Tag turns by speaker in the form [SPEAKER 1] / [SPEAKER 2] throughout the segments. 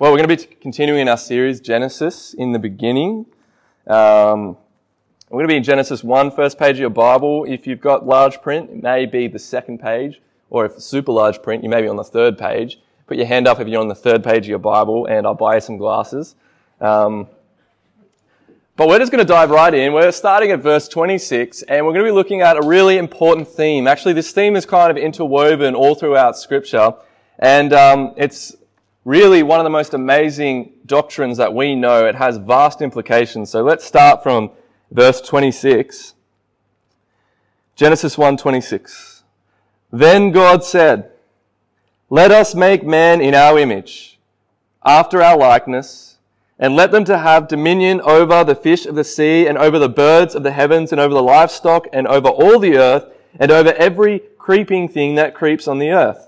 [SPEAKER 1] Well, we're going to be continuing in our series, Genesis in the beginning. Um, we're going to be in Genesis 1, first page of your Bible. If you've got large print, it may be the second page, or if super large print, you may be on the third page. Put your hand up if you're on the third page of your Bible, and I'll buy you some glasses. Um, but we're just going to dive right in. We're starting at verse 26, and we're going to be looking at a really important theme. Actually, this theme is kind of interwoven all throughout Scripture, and um, it's really one of the most amazing doctrines that we know. It has vast implications. So let's start from verse 26. Genesis 1:26. Then God said, "Let us make man in our image, after our likeness, and let them to have dominion over the fish of the sea and over the birds of the heavens and over the livestock and over all the earth and over every creeping thing that creeps on the earth."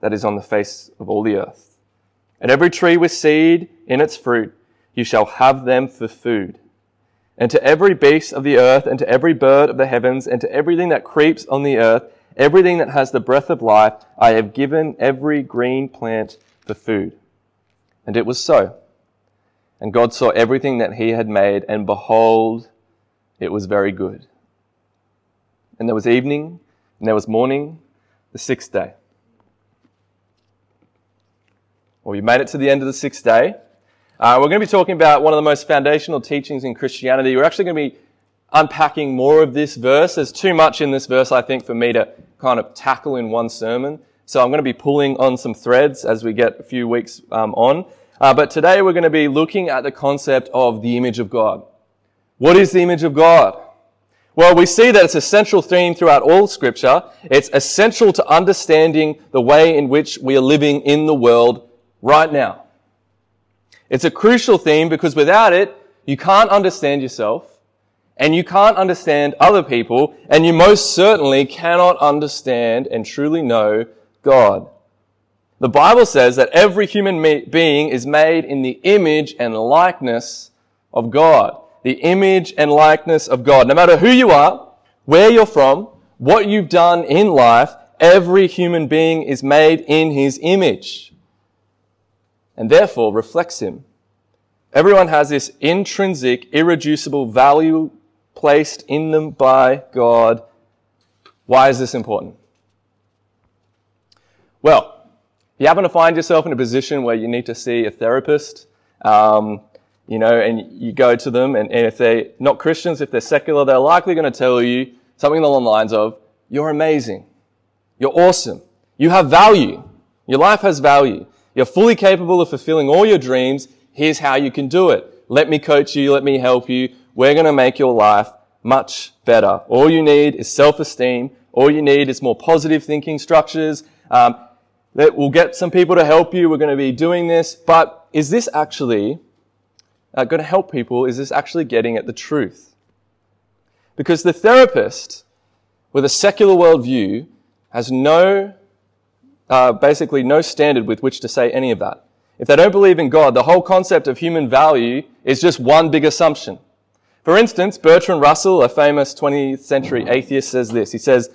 [SPEAKER 1] that is on the face of all the earth. And every tree with seed in its fruit, you shall have them for food. And to every beast of the earth, and to every bird of the heavens, and to everything that creeps on the earth, everything that has the breath of life, I have given every green plant for food. And it was so. And God saw everything that he had made, and behold, it was very good. And there was evening, and there was morning, the sixth day. Well, we made it to the end of the sixth day. Uh, we're going to be talking about one of the most foundational teachings in Christianity. We're actually going to be unpacking more of this verse. There's too much in this verse, I think, for me to kind of tackle in one sermon. So I'm going to be pulling on some threads as we get a few weeks um, on. Uh, but today we're going to be looking at the concept of the image of God. What is the image of God? Well, we see that it's a central theme throughout all scripture. It's essential to understanding the way in which we are living in the world right now. It's a crucial theme because without it, you can't understand yourself and you can't understand other people and you most certainly cannot understand and truly know God. The Bible says that every human being is made in the image and likeness of God. The image and likeness of God. No matter who you are, where you're from, what you've done in life, every human being is made in His image and therefore reflects him. Everyone has this intrinsic, irreducible value placed in them by God. Why is this important? Well, if you happen to find yourself in a position where you need to see a therapist, um, you know, and you go to them, and, and if they're not Christians, if they're secular, they're likely going to tell you something along the lines of, you're amazing. You're awesome. You have value. Your life has value. You're fully capable of fulfilling all your dreams. Here's how you can do it. Let me coach you. Let me help you. We're going to make your life much better. All you need is self-esteem. All you need is more positive thinking structures. Um, that will get some people to help you. We're going to be doing this. But is this actually uh, going to help people? Is this actually getting at the truth? Because the therapist with a secular worldview has no uh, basically no standard with which to say any of that. If they don't believe in God, the whole concept of human value is just one big assumption. For instance, Bertrand Russell, a famous 20th century atheist, says this. He says,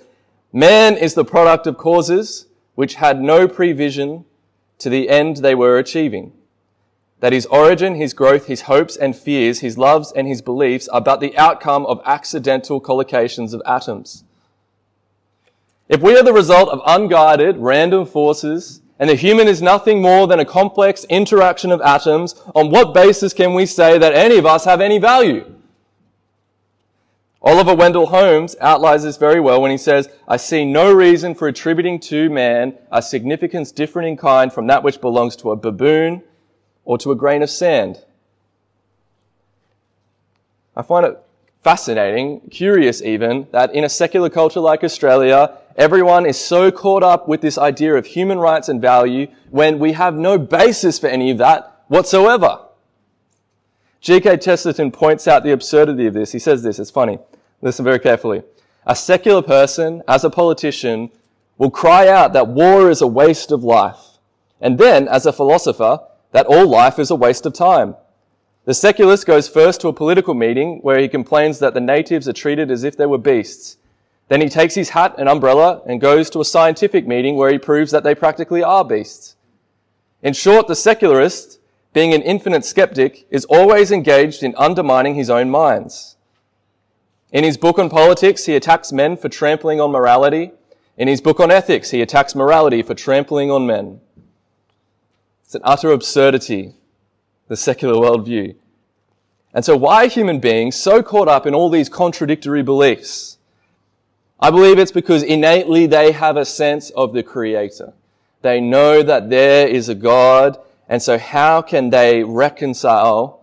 [SPEAKER 1] Man is the product of causes which had no prevision to the end they were achieving. That his origin, his growth, his hopes and fears, his loves and his beliefs are but the outcome of accidental collocations of atoms. If we are the result of unguided, random forces, and the human is nothing more than a complex interaction of atoms, on what basis can we say that any of us have any value? Oliver Wendell Holmes outlines this very well when he says, I see no reason for attributing to man a significance different in kind from that which belongs to a baboon or to a grain of sand. I find it fascinating, curious even, that in a secular culture like Australia, everyone is so caught up with this idea of human rights and value when we have no basis for any of that whatsoever. G.K. Chesterton points out the absurdity of this. He says this, it's funny. Listen very carefully. A secular person, as a politician, will cry out that war is a waste of life. And then, as a philosopher, that all life is a waste of time. The secularist goes first to a political meeting where he complains that the natives are treated as if they were beasts. Then he takes his hat and umbrella and goes to a scientific meeting where he proves that they practically are beasts. In short, the secularist, being an infinite skeptic, is always engaged in undermining his own minds. In his book on politics, he attacks men for trampling on morality. In his book on ethics, he attacks morality for trampling on men. It's an utter absurdity the secular worldview. And so why are human beings so caught up in all these contradictory beliefs? I believe it's because innately they have a sense of the creator. They know that there is a God. And so how can they reconcile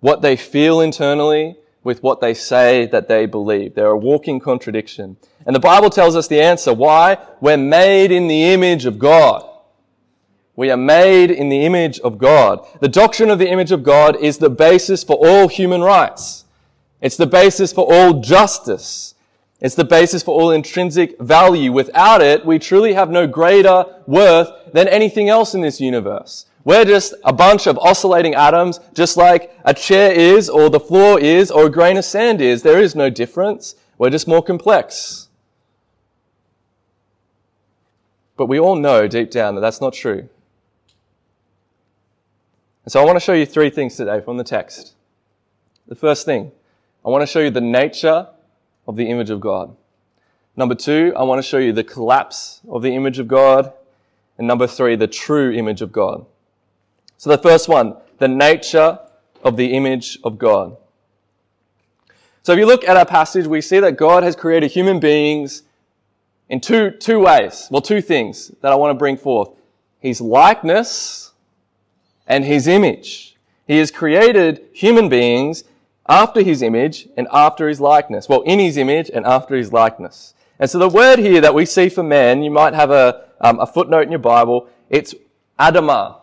[SPEAKER 1] what they feel internally with what they say that they believe? They're a walking contradiction. And the Bible tells us the answer. Why? We're made in the image of God. We are made in the image of God. The doctrine of the image of God is the basis for all human rights. It's the basis for all justice. It's the basis for all intrinsic value. Without it, we truly have no greater worth than anything else in this universe. We're just a bunch of oscillating atoms, just like a chair is, or the floor is, or a grain of sand is. There is no difference. We're just more complex. But we all know deep down that that's not true. And so I want to show you three things today from the text. The first thing, I want to show you the nature of the image of God. Number two, I want to show you the collapse of the image of God. And number three, the true image of God. So the first one, the nature of the image of God. So if you look at our passage, we see that God has created human beings in two, two ways. Well, two things that I want to bring forth. His likeness and his image. He has created human beings after his image and after his likeness. Well, in his image and after his likeness. And so the word here that we see for man, you might have a, um, a footnote in your Bible. It's Adamah.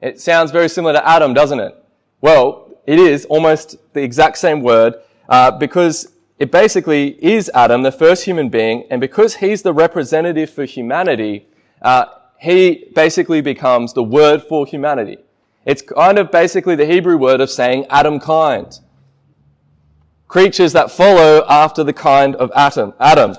[SPEAKER 1] It sounds very similar to Adam, doesn't it? Well, it is almost the exact same word uh, because it basically is Adam, the first human being, and because he's the representative for humanity, uh, he basically becomes the word for humanity. It's kind of basically the Hebrew word of saying Adam kind. Creatures that follow after the kind of Adam. Adam.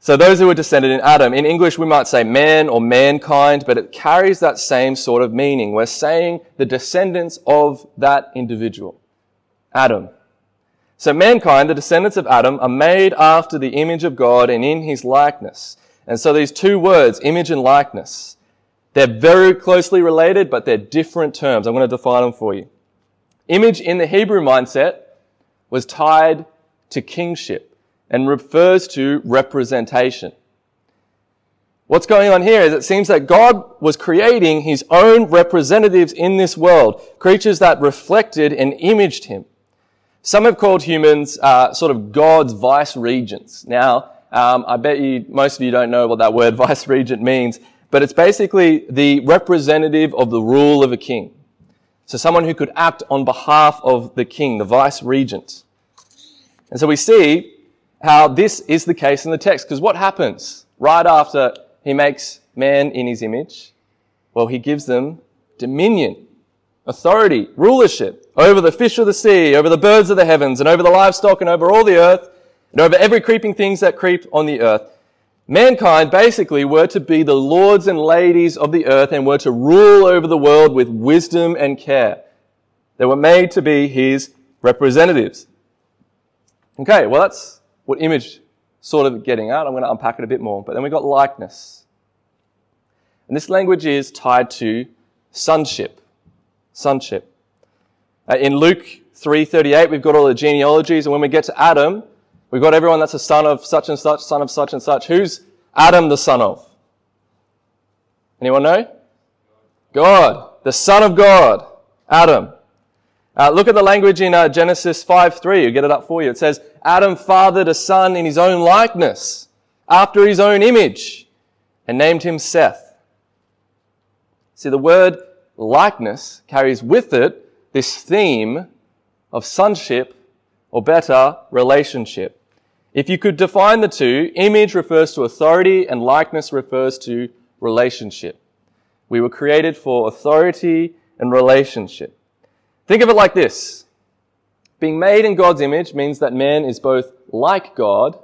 [SPEAKER 1] So those who were descended in Adam. In English, we might say man or mankind, but it carries that same sort of meaning. We're saying the descendants of that individual. Adam. So mankind, the descendants of Adam, are made after the image of God and in his likeness. And so these two words, image and likeness, they're very closely related, but they're different terms. I'm going to define them for you. Image in the Hebrew mindset was tied to kingship and refers to representation. What's going on here is it seems that God was creating his own representatives in this world, creatures that reflected and imaged him. Some have called humans uh, sort of God's vice regents. Now, um, I bet you, most of you don't know what that word vice regent means, but it's basically the representative of the rule of a king. So someone who could act on behalf of the king, the vice regent. And so we see how this is the case in the text, because what happens right after he makes man in his image? Well, he gives them dominion, authority, rulership over the fish of the sea, over the birds of the heavens, and over the livestock, and over all the earth, and over every creeping things that creep on the earth. Mankind basically were to be the lords and ladies of the earth and were to rule over the world with wisdom and care. They were made to be his representatives. Okay, well that's what image sort of getting at. I'm going to unpack it a bit more. But then we've got likeness. And this language is tied to sonship. Sonship. Uh, in Luke 3.38, we've got all the genealogies, and when we get to Adam, We've got everyone that's a son of such and such, son of such and such. Who's Adam the son of? Anyone know? God. The son of God. Adam. Uh, look at the language in uh, Genesis 5 3. You get it up for you. It says, Adam fathered a son in his own likeness, after his own image, and named him Seth. See, the word likeness carries with it this theme of sonship, or better, relationship. If you could define the two, image refers to authority and likeness refers to relationship. We were created for authority and relationship. Think of it like this. Being made in God's image means that man is both like God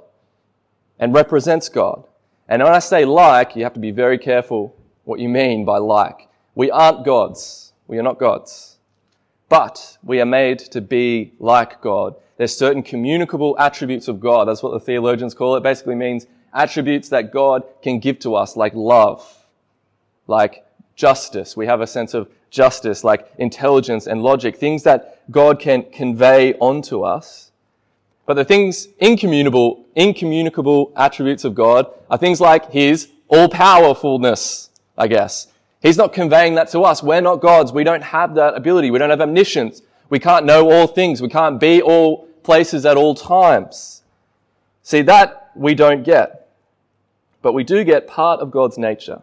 [SPEAKER 1] and represents God. And when I say like, you have to be very careful what you mean by like. We aren't gods. We are not gods. But we are made to be like God. There's certain communicable attributes of God. That's what the theologians call it. Basically means attributes that God can give to us, like love, like justice. We have a sense of justice, like intelligence and logic, things that God can convey onto us. But the things incommunicable, incommunicable attributes of God are things like His all-powerfulness, I guess. He's not conveying that to us. We're not gods. We don't have that ability. We don't have omniscience. We can't know all things. We can't be all places at all times. See, that we don't get. But we do get part of God's nature.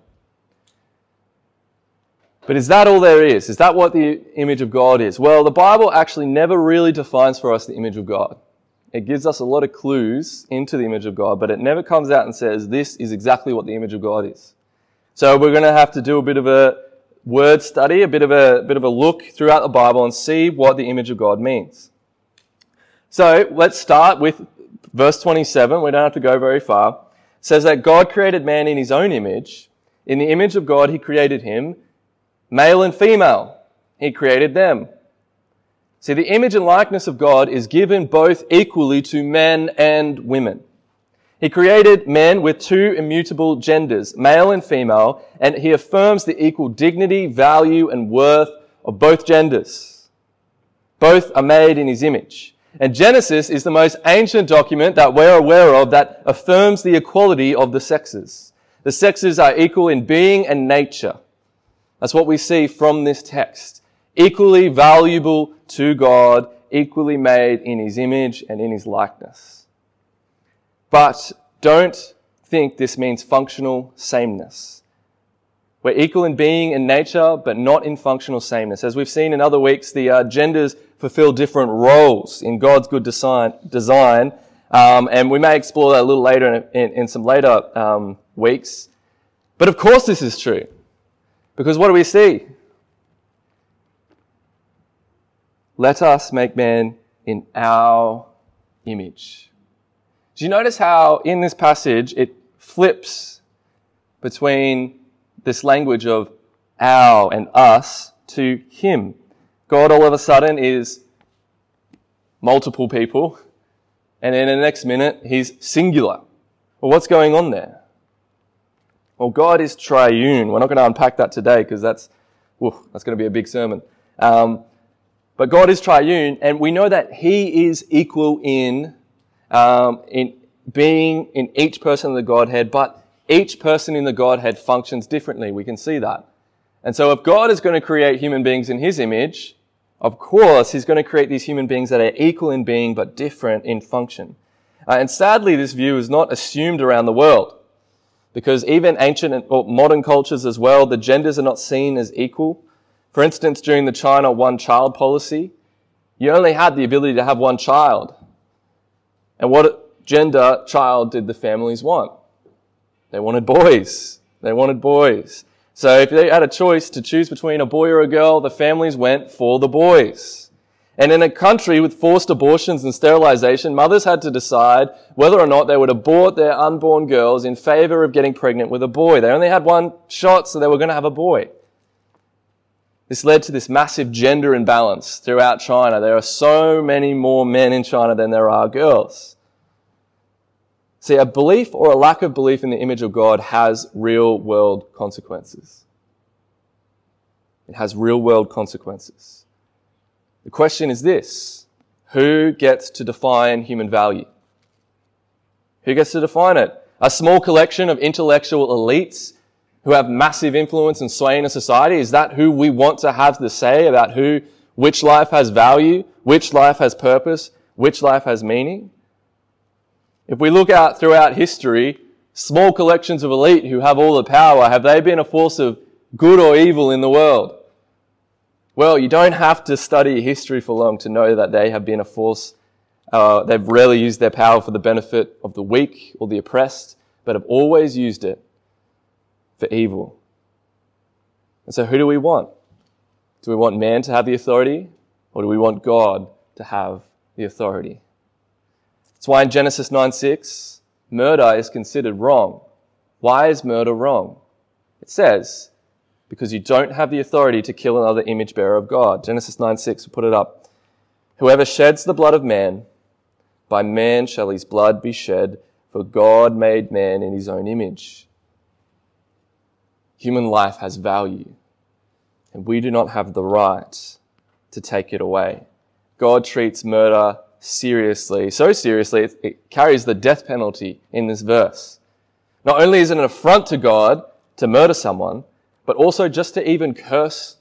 [SPEAKER 1] But is that all there is? Is that what the image of God is? Well, the Bible actually never really defines for us the image of God. It gives us a lot of clues into the image of God, but it never comes out and says this is exactly what the image of God is. So we're going to have to do a bit of a word study, a bit of a, bit of a look throughout the Bible and see what the image of God means. So let's start with verse 27. We don't have to go very far. It says that God created man in his own image. In the image of God, he created him. Male and female, he created them. See, the image and likeness of God is given both equally to men and women. He created men with two immutable genders, male and female, and he affirms the equal dignity, value, and worth of both genders. Both are made in his image. And Genesis is the most ancient document that we're aware of that affirms the equality of the sexes. The sexes are equal in being and nature. That's what we see from this text. Equally valuable to God, equally made in his image and in his likeness. But don't think this means functional sameness. We're equal in being and nature, but not in functional sameness. As we've seen in other weeks, the uh, genders fulfill different roles in God's good design, design um, and we may explore that a little later in, in, in some later um, weeks. But of course, this is true. Because what do we see? Let us make man in our image. Do you notice how in this passage it flips between this language of our and us to him? God all of a sudden is multiple people, and in the next minute he's singular. Well, what's going on there? Well, God is triune. We're not going to unpack that today because that's, that's going to be a big sermon. Um, but God is triune, and we know that He is equal in, um, in being in each person of the Godhead, but each person in the Godhead functions differently. We can see that. And so if God is going to create human beings in His image, of course, He's going to create these human beings that are equal in being, but different in function. Uh, and sadly, this view is not assumed around the world. Because even ancient and modern cultures as well, the genders are not seen as equal. For instance, during the China one child policy, you only had the ability to have one child. And what gender child did the families want? They wanted boys. They wanted boys. So if they had a choice to choose between a boy or a girl, the families went for the boys. And in a country with forced abortions and sterilization, mothers had to decide whether or not they would abort their unborn girls in favor of getting pregnant with a boy. They only had one shot, so they were going to have a boy. This led to this massive gender imbalance throughout China. There are so many more men in China than there are girls. See, a belief or a lack of belief in the image of God has real world consequences. It has real world consequences. The question is this Who gets to define human value? Who gets to define it? A small collection of intellectual elites who have massive influence and sway in a society? Is that who we want to have the say about who which life has value, which life has purpose, which life has meaning. If we look out throughout history, small collections of elite who have all the power, have they been a force of good or evil in the world? Well, you don't have to study history for long to know that they have been a force. Uh, they've rarely used their power for the benefit of the weak or the oppressed, but have always used it for evil. And so, who do we want? Do we want man to have the authority, or do we want God to have the authority? That's why in Genesis 9 6, murder is considered wrong. Why is murder wrong? It says, because you don't have the authority to kill another image bearer of God. Genesis 9 6, we'll put it up. Whoever sheds the blood of man, by man shall his blood be shed, for God made man in his own image. Human life has value, and we do not have the right to take it away. God treats murder seriously, so seriously, it, carries the death penalty in this verse. Not only is it an affront to God to murder someone, but also just to even curse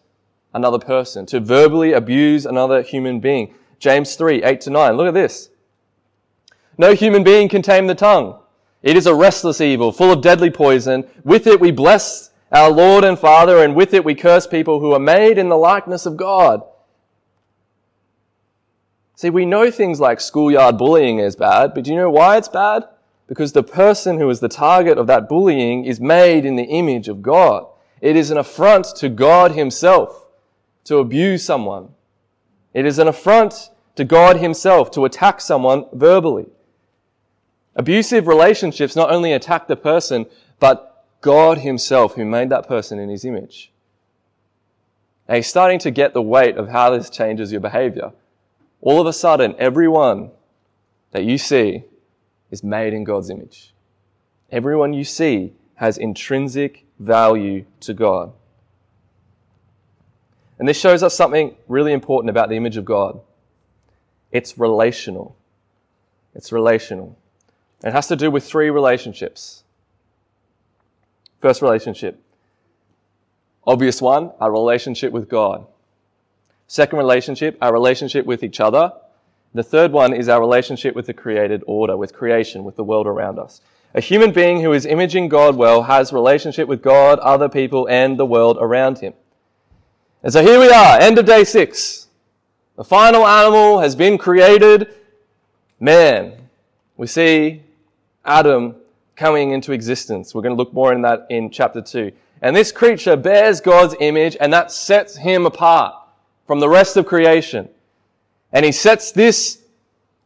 [SPEAKER 1] another person, to verbally abuse another human being. James 3, 8 to 9. Look at this. No human being can tame the tongue. It is a restless evil, full of deadly poison. With it we bless our Lord and Father, and with it we curse people who are made in the likeness of God. See, we know things like schoolyard bullying is bad, but do you know why it's bad? Because the person who is the target of that bullying is made in the image of God. It is an affront to God Himself to abuse someone. It is an affront to God Himself to attack someone verbally. Abusive relationships not only attack the person, but God Himself who made that person in His image. And He's starting to get the weight of how this changes your behavior. All of a sudden, everyone that you see is made in God's image. Everyone you see has intrinsic value to God. And this shows us something really important about the image of God. It's relational. It's relational. It has to do with three relationships. First relationship. Obvious one, our relationship with God. Second relationship, our relationship with each other. The third one is our relationship with the created order, with creation, with the world around us. A human being who is imaging God well has relationship with God, other people, and the world around him. And so here we are, end of day six. The final animal has been created, man. We see Adam coming into existence. We're going to look more in that in chapter two. And this creature bears God's image and that sets him apart from the rest of creation. And he sets this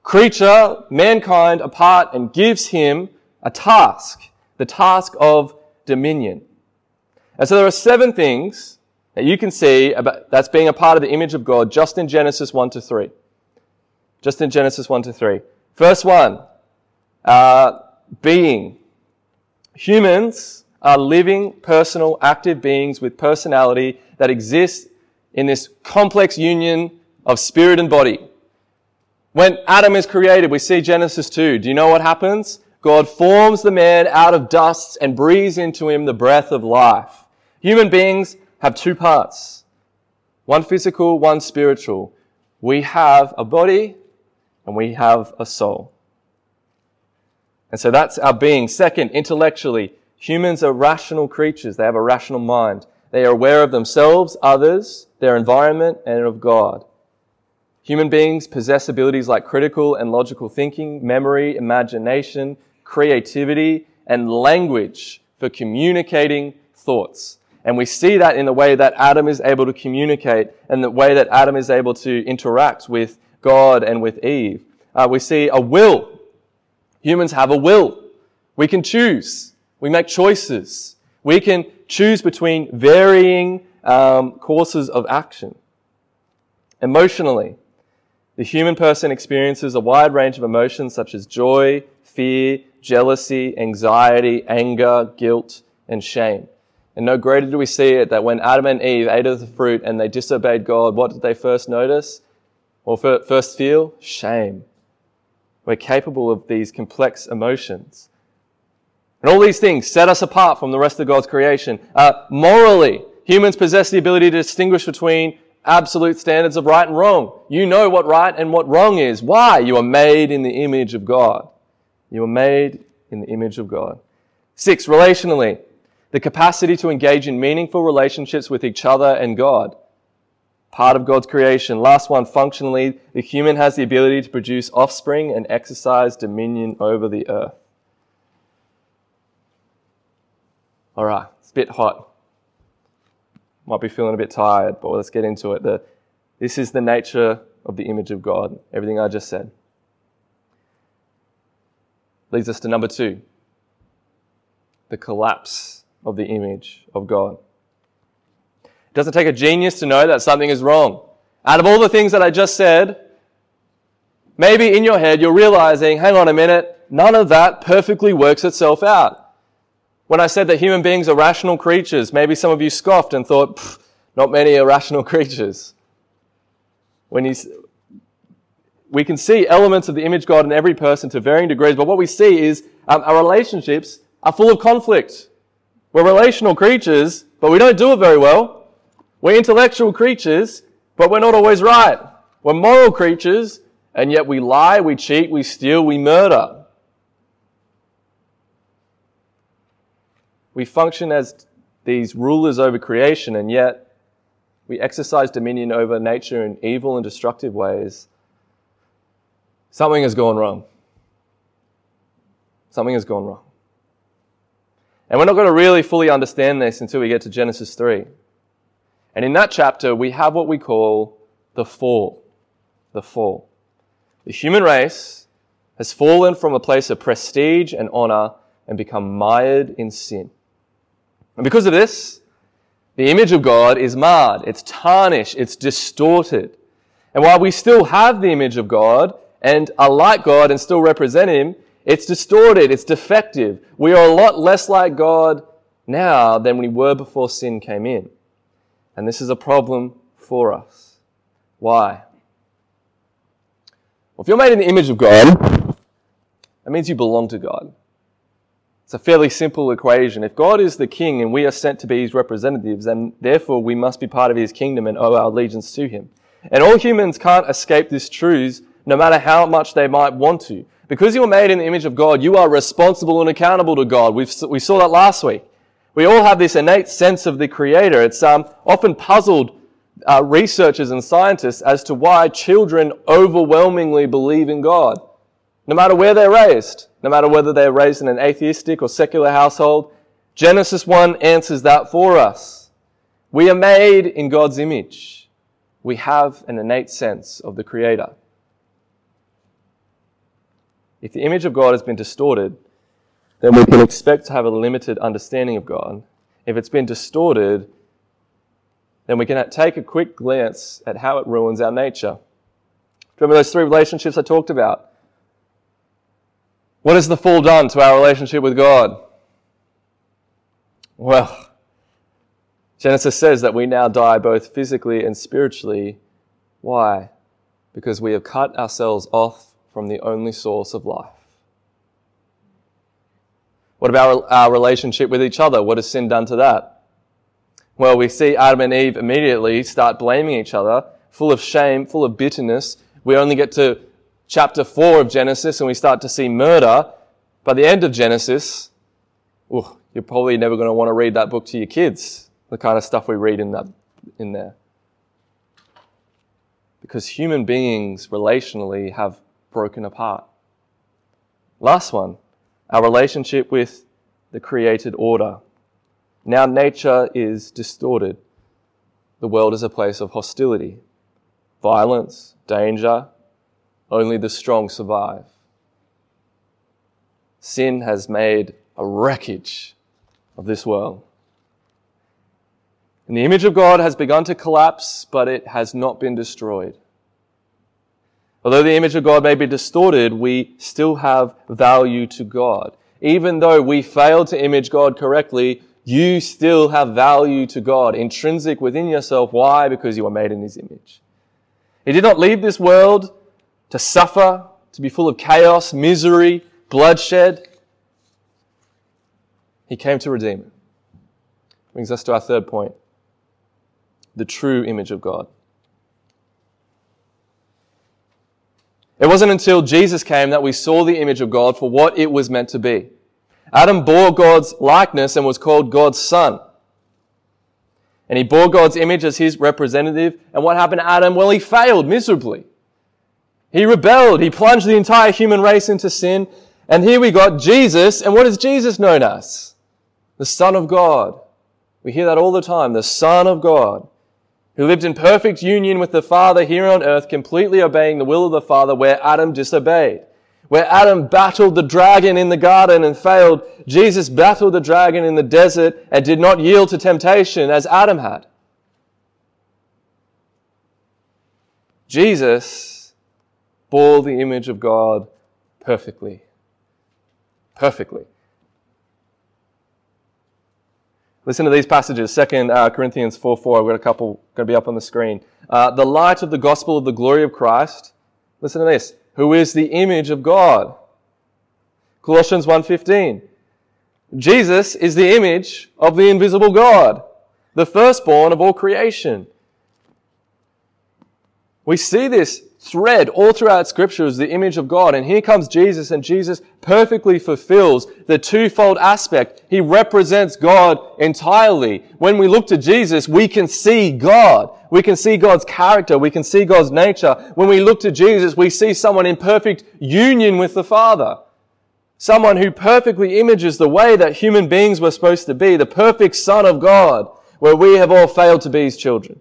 [SPEAKER 1] creature, mankind, apart and gives him a task, the task of dominion. And so there are seven things that you can see about that's being a part of the image of God just in Genesis 1 to 3. Just in Genesis 1 to 3. First one, uh, being. Humans are living, personal, active beings with personality that exist in this complex union of spirit and body. When Adam is created, we see Genesis 2. Do you know what happens? God forms the man out of dust and breathes into him the breath of life. Human beings have two parts. One physical, one spiritual. We have a body and we have a soul. And so that's our being. Second, intellectually, humans are rational creatures. They have a rational mind. They are aware of themselves, others, their environment, and of God. Human beings possess abilities like critical and logical thinking, memory, imagination, creativity, and language for communicating thoughts. And we see that in the way that Adam is able to communicate and the way that Adam is able to interact with God and with Eve. Uh, we see a will. Humans have a will. We can choose. We make choices. We can choose between varying um, courses of action. Emotionally, the human person experiences a wide range of emotions such as joy, fear, jealousy, anxiety, anger, guilt, and shame. And no greater do we see it that when Adam and Eve ate of the fruit and they disobeyed God, what did they first notice? Or first feel? Shame. We're capable of these complex emotions. And all these things set us apart from the rest of God's creation. Uh, morally, humans possess the ability to distinguish between absolute standards of right and wrong. You know what right and what wrong is. Why? You are made in the image of God. You are made in the image of God. Six, relationally, the capacity to engage in meaningful relationships with each other and God. Part of God's creation. Last one, functionally, the human has the ability to produce offspring and exercise dominion over the earth. All right, it's a bit hot. Might be feeling a bit tired, but let's get into it. The, this is the nature of the image of God, everything I just said. Leads us to number two the collapse of the image of God. It doesn't take a genius to know that something is wrong. Out of all the things that I just said, maybe in your head you're realizing, hang on a minute, none of that perfectly works itself out. When I said that human beings are rational creatures, maybe some of you scoffed and thought, not many are rational creatures. When you, we can see elements of the image God in every person to varying degrees, but what we see is um, our relationships are full of conflict. We're relational creatures, but we don't do it very well. We're intellectual creatures, but we're not always right. We're moral creatures, and yet we lie, we cheat, we steal, we murder. We function as these rulers over creation, and yet we exercise dominion over nature in evil and destructive ways. Something has gone wrong. Something has gone wrong. And we're not going to really fully understand this until we get to Genesis 3. And in that chapter, we have what we call the fall. The fall. The human race has fallen from a place of prestige and honor and become mired in sin. And because of this, the image of God is marred, it's tarnished, it's distorted. And while we still have the image of God and are like God and still represent Him, it's distorted, it's defective. We are a lot less like God now than we were before sin came in. And this is a problem for us. Why? Well, if you're made in the image of God, that means you belong to God. It's a fairly simple equation. If God is the king and we are sent to be his representatives, then therefore we must be part of his kingdom and owe our allegiance to him. And all humans can't escape this truth, no matter how much they might want to. Because you are made in the image of God, you are responsible and accountable to God. We've, we saw that last week. We all have this innate sense of the Creator. It's um, often puzzled uh, researchers and scientists as to why children overwhelmingly believe in God, no matter where they're raised no matter whether they're raised in an atheistic or secular household. Genesis 1 answers that for us. We are made in God's image. We have an innate sense of the Creator. If the image of God has been distorted, then we can expect to have a limited understanding of God. If it's been distorted, then we can take a quick glance at how it ruins our nature. Remember those three relationships I talked about? What has the fall done to our relationship with God? Well, Genesis says that we now die both physically and spiritually. Why? Because we have cut ourselves off from the only source of life. What about our relationship with each other? What has sin done to that? Well, we see Adam and Eve immediately start blaming each other, full of shame, full of bitterness. We only get to chapter 4 of Genesis and we start to see murder, by the end of Genesis, ooh, you're probably never going to want to read that book to your kids, the kind of stuff we read in, that, in there. Because human beings relationally have broken apart. Last one, our relationship with the created order. Now nature is distorted. The world is a place of hostility, violence, danger, only the strong survive. Sin has made a wreckage of this world. And the image of God has begun to collapse, but it has not been destroyed. Although the image of God may be distorted, we still have value to God. Even though we fail to image God correctly, you still have value to God, intrinsic within yourself. Why? Because you are made in His image. He did not leave this world to suffer, to be full of chaos, misery, bloodshed. He came to redeem it. Brings us to our third point the true image of God. It wasn't until Jesus came that we saw the image of God for what it was meant to be. Adam bore God's likeness and was called God's son. And he bore God's image as his representative. And what happened to Adam? Well, he failed miserably. He rebelled. He plunged the entire human race into sin. And here we got Jesus. And what is Jesus known as? The Son of God. We hear that all the time. The Son of God. Who lived in perfect union with the Father here on earth, completely obeying the will of the Father where Adam disobeyed. Where Adam battled the dragon in the garden and failed, Jesus battled the dragon in the desert and did not yield to temptation as Adam had. Jesus bore the image of God perfectly. Perfectly. Listen to these passages. Second uh, Corinthians 4 4. I've got a couple going to be up on the screen. Uh, the light of the gospel of the glory of Christ. Listen to this who is the image of God. Colossians 1:15. Jesus is the image of the invisible God, the firstborn of all creation. We see this thread all throughout scripture is the image of God. And here comes Jesus and Jesus perfectly fulfills the twofold aspect. He represents God entirely. When we look to Jesus, we can see God. We can see God's character. We can see God's nature. When we look to Jesus, we see someone in perfect union with the Father. Someone who perfectly images the way that human beings were supposed to be, the perfect Son of God, where we have all failed to be His children.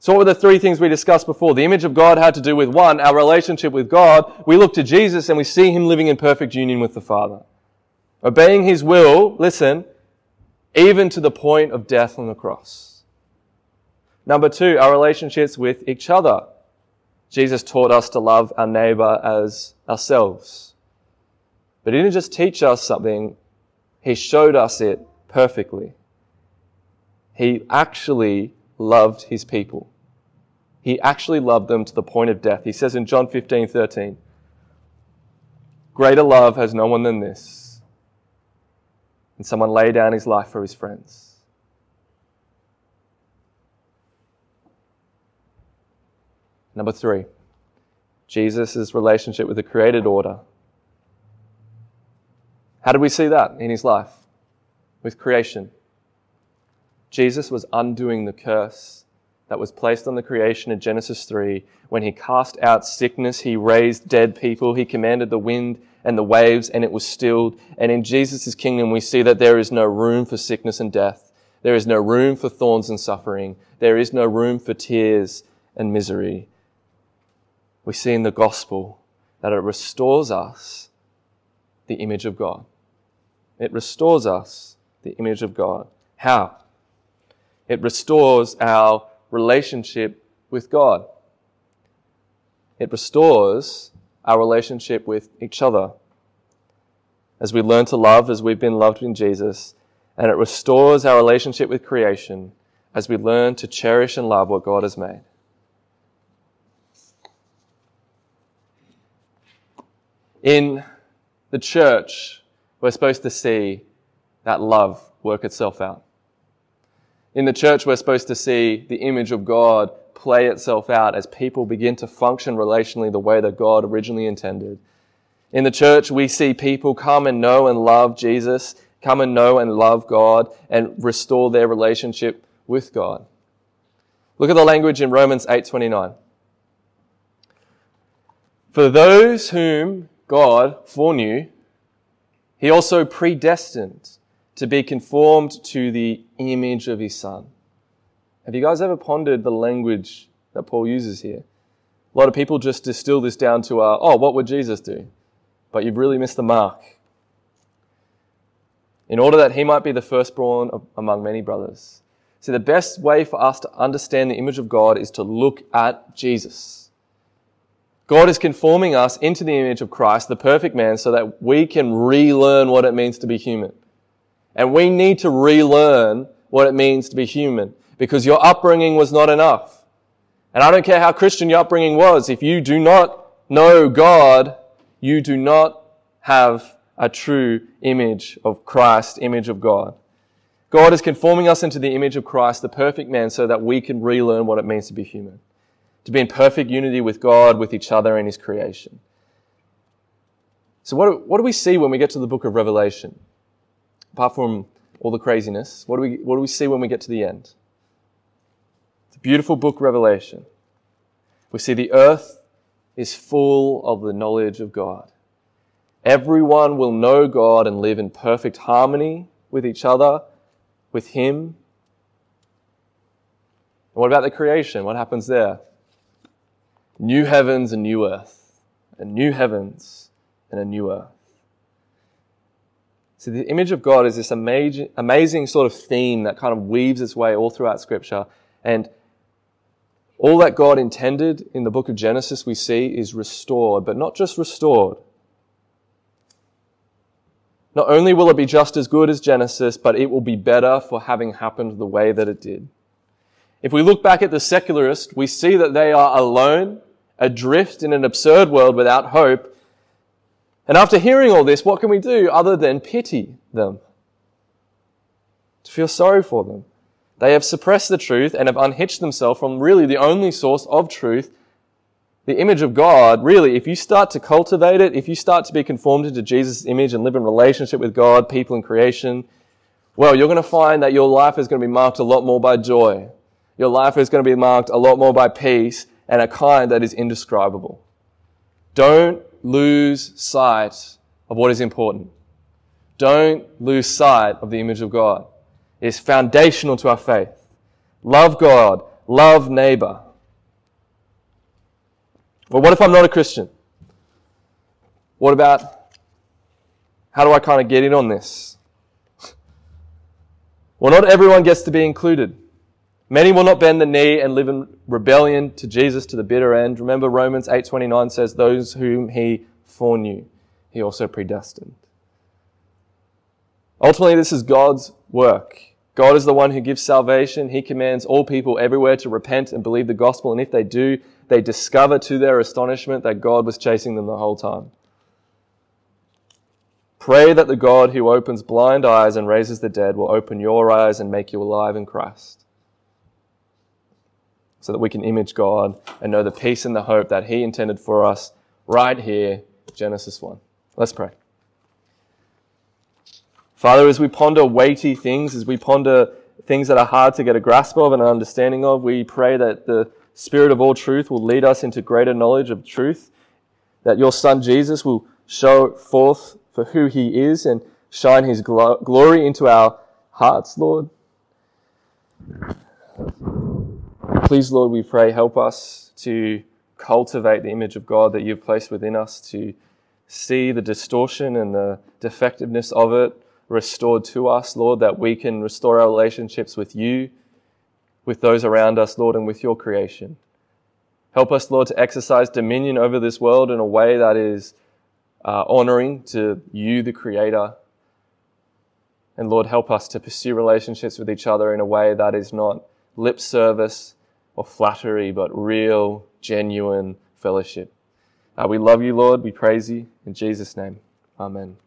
[SPEAKER 1] So what were the three things we discussed before? The image of God had to do with one, our relationship with God. We look to Jesus and we see Him living in perfect union with the Father. Obeying His will, listen, even to the point of death on the cross. Number two, our relationships with each other. Jesus taught us to love our neighbor as ourselves. But He didn't just teach us something, He showed us it perfectly. He actually loved his people. He actually loved them to the point of death. He says in John 15, 13, Greater love has no one than this, and someone lay down his life for his friends. Number three, Jesus' relationship with the created order. How did we see that in his life? With creation. Jesus was undoing the curse that was placed on the creation in Genesis 3. When he cast out sickness, he raised dead people, he commanded the wind and the waves, and it was stilled. And in Jesus' kingdom, we see that there is no room for sickness and death. There is no room for thorns and suffering. There is no room for tears and misery. We see in the gospel that it restores us the image of God. It restores us the image of God. How? It restores our relationship with God. It restores our relationship with each other as we learn to love as we've been loved in Jesus. And it restores our relationship with creation as we learn to cherish and love what God has made. In the church, we're supposed to see that love work itself out. In the church, we're supposed to see the image of God play itself out as people begin to function relationally the way that God originally intended. In the church, we see people come and know and love Jesus, come and know and love God, and restore their relationship with God. Look at the language in Romans 8:29. For those whom God foreknew, he also predestined to be conformed to the image of his son. Have you guys ever pondered the language that Paul uses here? A lot of people just distill this down to, uh, oh, what would Jesus do? But you've really missed the mark. In order that he might be the firstborn among many brothers. See, the best way for us to understand the image of God is to look at Jesus. God is conforming us into the image of Christ, the perfect man, so that we can relearn what it means to be human. And we need to relearn what it means to be human because your upbringing was not enough. And I don't care how Christian your upbringing was. If you do not know God, you do not have a true image of Christ, image of God. God is conforming us into the image of Christ, the perfect man, so that we can relearn what it means to be human. to be in perfect unity with God, with each other, and His creation. So, what do, what do we see when we get to the book of Revelation? Apart from all the craziness, what do we, what do we see when we get to the end? It's a beautiful book, Revelation. We see the earth is full of the knowledge of God. Everyone will know God and live in perfect harmony with each other, with Him. And what about the creation? What happens there? New heavens and new earth, and new heavens and a new earth. So the image of God is this amazing, amazing sort of theme that kind of weaves its way all throughout Scripture. And all that God intended in the book of Genesis we see is restored, but not just restored. Not only will it be just as good as Genesis, but it will be better for having happened the way that it did. If we look back at the secularists, we see that they are alone, adrift in an absurd world without hope, and after hearing all this, what can we do other than pity them? To feel sorry for them. They have suppressed the truth and have unhitched themselves from really the only source of truth, the image of God. Really, if you start to cultivate it, if you start to be conformed into Jesus' image and live in relationship with God, people, and creation, well, you're going to find that your life is going to be marked a lot more by joy. Your life is going to be marked a lot more by peace and a kind that is indescribable. Don't lose sight of what is important. Don't lose sight of the image of God. It is foundational to our faith. Love God, love neighbor. Well, what if I'm not a Christian? What about how do I kind of get in on this? Well, not everyone gets to be included. Many will not bend the knee and live in rebellion to Jesus to the bitter end. Remember Romans 8:29 says those whom he foreknew he also predestined. Ultimately this is God's work. God is the one who gives salvation. He commands all people everywhere to repent and believe the gospel and if they do, they discover to their astonishment that God was chasing them the whole time. Pray that the God who opens blind eyes and raises the dead will open your eyes and make you alive in Christ so that we can image God and know the peace and the hope that He intended for us right here, Genesis 1. Let's pray. Father, as we ponder weighty things, as we ponder things that are hard to get a grasp of and an understanding of, we pray that the Spirit of all truth will lead us into greater knowledge of truth, that your Son Jesus will show forth for who He is and shine His glory into our hearts, Lord. Please, Lord, we pray, help us to cultivate the image of God that you've placed within us, to see the distortion and the defectiveness of it restored to us, Lord, that we can restore our relationships with you, with those around us, Lord, and with your creation. Help us, Lord, to exercise dominion over this world in a way that is uh, honoring to you, the Creator. And Lord, help us to pursue relationships with each other in a way that is not lip service or flattery, but real, genuine fellowship. Uh, we love you, Lord. We praise you. In Jesus' name, amen.